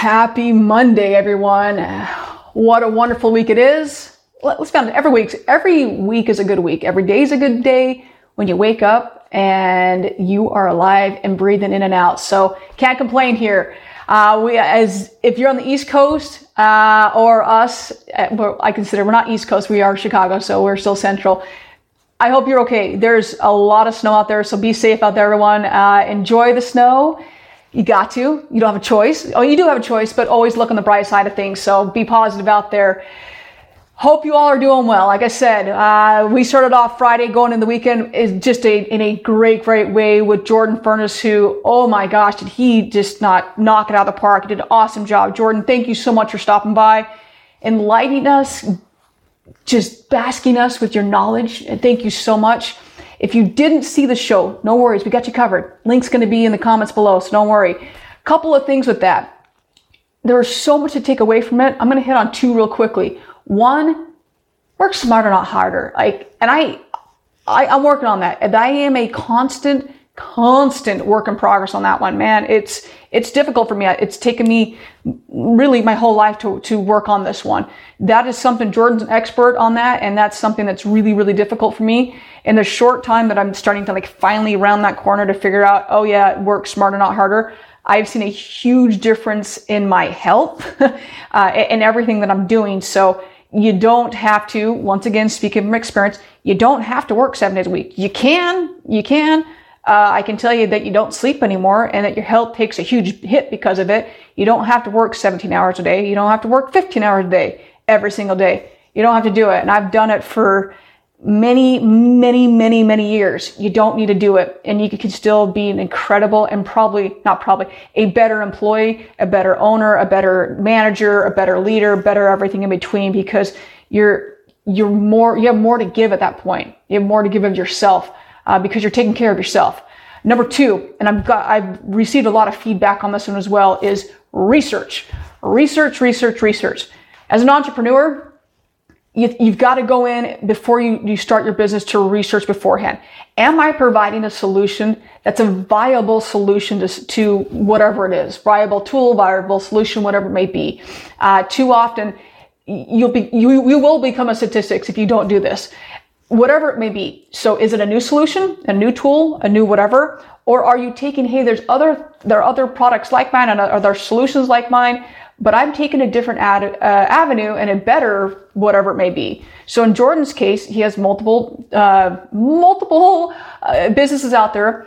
Happy Monday, everyone. What a wonderful week it is. Let's be honest, every week, every week is a good week. Every day is a good day when you wake up and you are alive and breathing in and out. So can't complain here. Uh, we, as if you're on the East Coast uh, or us, uh, I consider we're not East Coast, we are Chicago, so we're still Central. I hope you're okay. There's a lot of snow out there, so be safe out there, everyone. Uh, enjoy the snow you got to. You don't have a choice. Oh, you do have a choice, but always look on the bright side of things. So be positive out there. Hope you all are doing well. Like I said, uh, we started off Friday going in the weekend is just a, in a great, great way with Jordan Furniss, who, oh my gosh, did he just not knock it out of the park? He did an awesome job. Jordan, thank you so much for stopping by, enlightening us, just basking us with your knowledge. Thank you so much. If you didn't see the show, no worries, we got you covered. Link's going to be in the comments below, so don't worry. Couple of things with that. There's so much to take away from it. I'm going to hit on two real quickly. One, work smarter, not harder. Like, and I, I I'm working on that. And I am a constant constant work in progress on that one, man. It's it's difficult for me. It's taken me really my whole life to to work on this one. That is something Jordan's an expert on that, and that's something that's really really difficult for me. In the short time that I'm starting to like finally round that corner to figure out, oh yeah, work smarter, not harder. I've seen a huge difference in my health uh, and everything that I'm doing. So you don't have to, once again, speaking from experience, you don't have to work seven days a week. You can, you can, uh, I can tell you that you don't sleep anymore and that your health takes a huge hit because of it. You don't have to work 17 hours a day. You don't have to work 15 hours a day every single day. You don't have to do it. And I've done it for many, many, many, many years. You don't need to do it. And you can still be an incredible and probably, not probably, a better employee, a better owner, a better manager, a better leader, better everything in between because you're, you're more, you have more to give at that point. You have more to give of yourself uh, because you're taking care of yourself. Number two, and I've got, I've received a lot of feedback on this one as well, is research. Research, research, research. As an entrepreneur, you, have got to go in before you, you start your business to research beforehand. Am I providing a solution that's a viable solution to, to whatever it is? Viable tool, viable solution, whatever it may be. Uh, too often, you'll be, you, you will become a statistics if you don't do this whatever it may be. So is it a new solution, a new tool, a new whatever? Or are you taking, hey, there's other, there are other products like mine and are there solutions like mine, but I'm taking a different ad, uh, avenue and a better whatever it may be. So in Jordan's case, he has multiple, uh, multiple uh, businesses out there.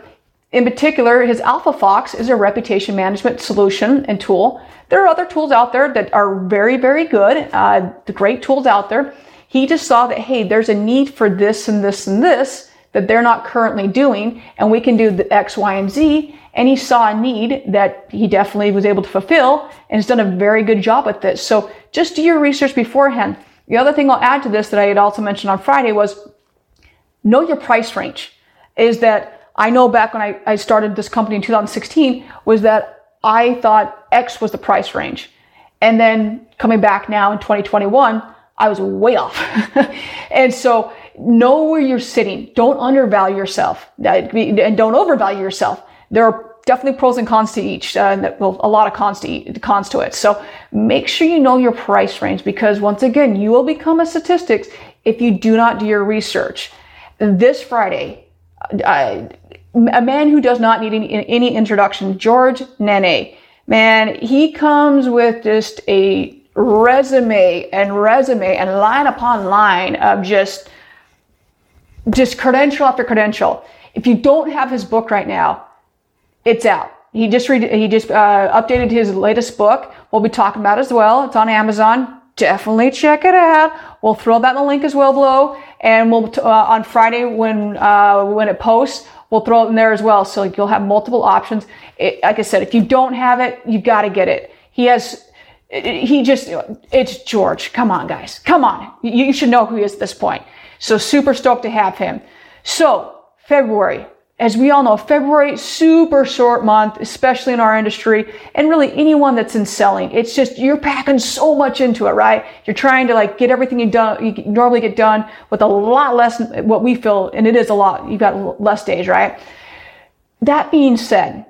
In particular, his AlfaPhox is a reputation management solution and tool. There are other tools out there that are very, very good. Uh, the great tools out there. He just saw that, hey, there's a need for this and this and this that they're not currently doing, and we can do the X, Y, and Z. And he saw a need that he definitely was able to fulfill and has done a very good job with this. So just do your research beforehand. The other thing I'll add to this that I had also mentioned on Friday was know your price range. Is that I know back when I, I started this company in 2016 was that I thought X was the price range. And then coming back now in 2021, I was way off. and so know where you're sitting. Don't undervalue yourself and don't overvalue yourself. There are definitely pros and cons to each, uh, well, a lot of cons to, cons to it. So make sure you know your price range because once again, you will become a statistics if you do not do your research. This Friday, uh, a man who does not need any, any introduction, George Nenni. Man, he comes with just a resume and resume and line upon line of just just credential after credential. If you don't have his book right now, it's out. He just read, he just uh, updated his latest book. We'll be talking about as well. It's on Amazon. Definitely check it out. We'll throw that in the link as well below, and we'll uh, on Friday when uh, when it posts, we'll throw it in there as well. So you'll have multiple options. It, like I said, if you don't have it, you've got to get it. He has he just, it's George. Come on, guys. Come on. You should know who he is at this point. So super stoked to have him. So February, as we all know, February, super short month, especially in our industry and really anyone that's in selling. It's just, you're packing so much into it, right? You're trying to like get everything you done, you normally get done with a lot less, what we feel, and it is a lot. You've got less days, right? That being said,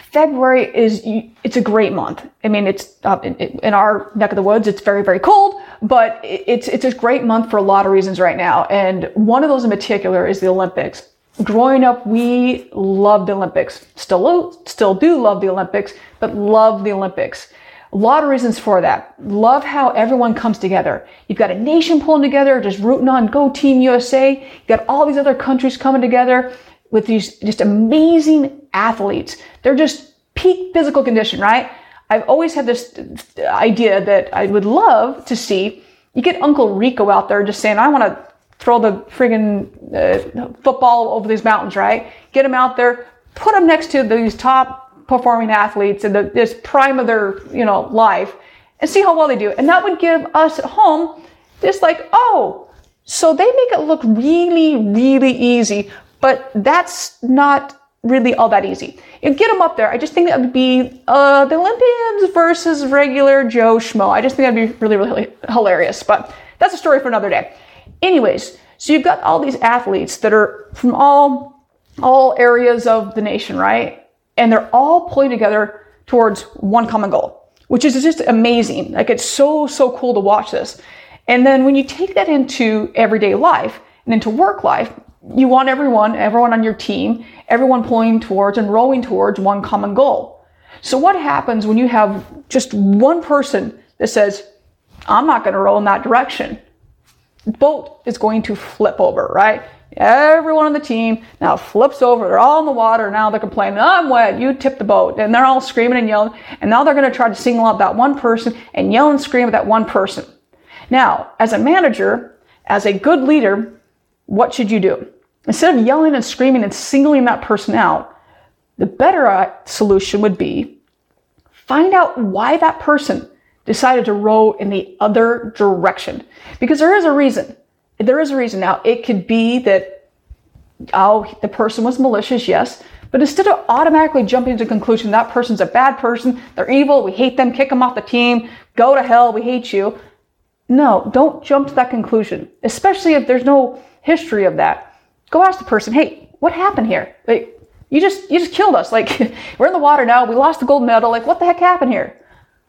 February is it's a great month. I mean, it's uh, in, in, our neck of the woods. It's very very cold, but it's it's a great month for a lot of reasons right now. And one of those in particular is the Olympics. Growing up, we loved the Olympics. Still still do love the Olympics, but love the Olympics. A lot of reasons for that. Love how everyone comes together. You've got a nation pulling together, just rooting on Go Team USA. You've got all these other countries coming together with these just amazing athletes. They're just peak physical condition, right? I've always had this idea that I would love to see. You get Uncle Rico out there just saying, I want to throw the friggin' uh, football over these mountains, right? Get them out there, put them next to these top performing athletes in the, this prime of their, you know, life and see how well they do. And that would give us at home just like, oh, so they make it look really, really easy, but that's not really all that easy. You get them up there. I just think that would be uh, the Olympians versus regular Joe Schmo. I just think that'd be really, really hilarious. But that's a story for another day. Anyways, so you've got all these athletes that are from all all areas of the nation, right? And they're all pulling together towards one common goal, which is just amazing. Like it's so so cool to watch this. And then when you take that into everyday life and into work life, you want everyone, everyone on your team, everyone pulling towards and rowing towards one common goal. So what happens when you have just one person that says, I'm not going to row in that direction? Boat is going to flip over, right? Everyone on the team now flips over. They're all in the water. Now they're complaining, I'm wet. You tipped the boat. And they're all screaming and yelling. And now they're going to try to single out that one person and yell and scream at that one person. Now, as a manager, as a good leader, what should you do? Instead of yelling and screaming and singling that person out, the better uh, solution would be find out why that person decided to row in the other direction. Because there is a reason. There is a reason. Now, it could be that, oh, the person was malicious, yes. But instead of automatically jumping to the conclusion that person's a bad person, they're evil, we hate them, kick them off the team, go to hell, we hate you. No, don't jump to that conclusion, especially if there's no history of that. Go ask the person, hey, what happened here? Like, you just you just killed us. Like, we're in the water now. We lost the gold medal. Like, what the heck happened here?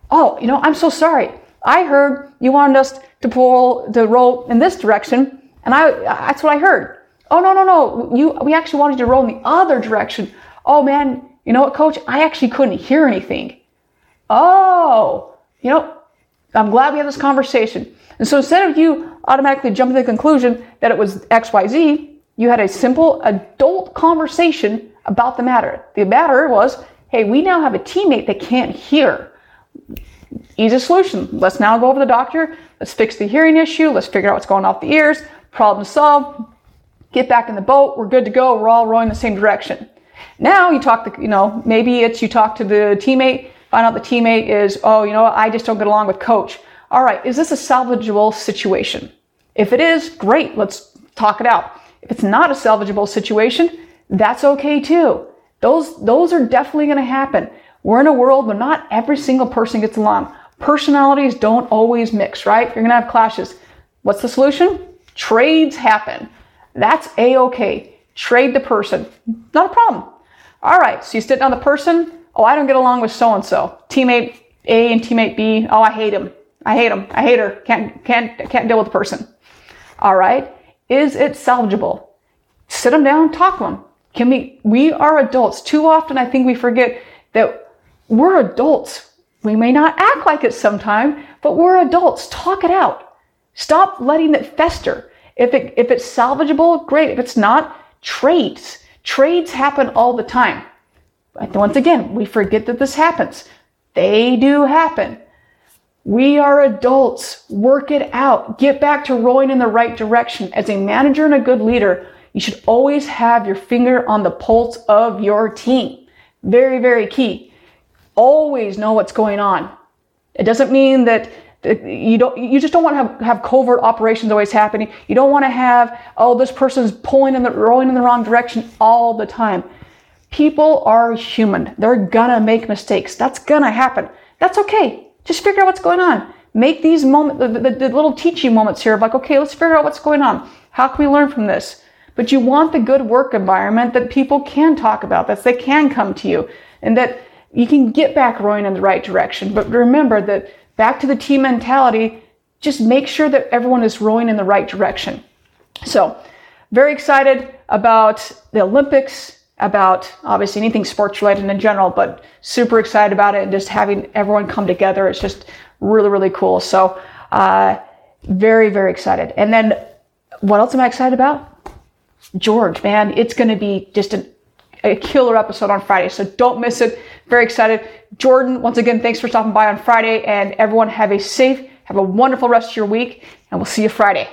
Oh, you know, I'm so sorry. I heard you wanted us to pull the row in this direction, and I that's what I heard. Oh no no no, you we actually wanted to roll in the other direction. Oh man, you know what, coach? I actually couldn't hear anything. Oh, you know, I'm glad we had this conversation. And so instead of you automatically jumping to the conclusion that it was XYZ, you had a simple adult conversation about the matter. The matter was, hey, we now have a teammate that can't hear. Easy solution. Let's now go over the doctor. Let's fix the hearing issue. Let's figure out what's going off the ears. Problem solved. Get back in the boat. We're good to go. We're all rowing the same direction. Now you talk to, you know, maybe it's you talk to the teammate, find out the teammate is, oh, you know I just don't get along with coach. All right, is this a salvageable situation? If it is, great, let's talk it out. If it's not a salvageable situation, that's okay too. Those, those are definitely going to happen. We're in a world where not every single person gets along. Personalities don't always mix, right? You're going to have clashes. What's the solution? Trades happen. That's a-okay. Trade the person. Not a problem. All right, so you sit down the person. Oh, I don't get along with so-and-so. Teammate A and teammate B. Oh, I hate him. I hate him. I hate her. Can't, can't, can't deal with the person. All right. Is it salvageable? Sit them down, talk to them. Can we, we are adults. Too often I think we forget that we're adults. We may not act like it sometime, but we're adults. Talk it out. Stop letting it fester. If it, if it's salvageable, great. If it's not, trades. Trades happen all the time. Once again, we forget that this happens. They do happen. We are adults. Work it out. Get back to rowing in the right direction. As a manager and a good leader, you should always have your finger on the pulse of your team. Very, very key. Always know what's going on. It doesn't mean that you don't you just don't want to have, have covert operations always happening you don't want to have oh this person's pulling in the rowing in the wrong direction all the time people are human they're gonna make mistakes that's gonna happen that's okay just figure out what's going on. Make these moments, the, the, the, little teaching moments here of like, okay, let's figure out what's going on. How can we learn from this? But you want the good work environment that people can talk about, that they can come to you. and that you can get back rowing in the right direction. But remember that back to the team mentality, just make sure that everyone is rowing in the right direction. So, very excited about the Olympics, about obviously anything sports related in general, but super excited about it and just having everyone come together. It's just really, really cool. So, uh, very, very excited. And then what else am I excited about? George, man, it's going to be just an, a killer episode on Friday. So don't miss it. Very excited. Jordan, once again, thanks for stopping by on Friday and everyone have a safe, have a wonderful rest of your week and we'll see you Friday.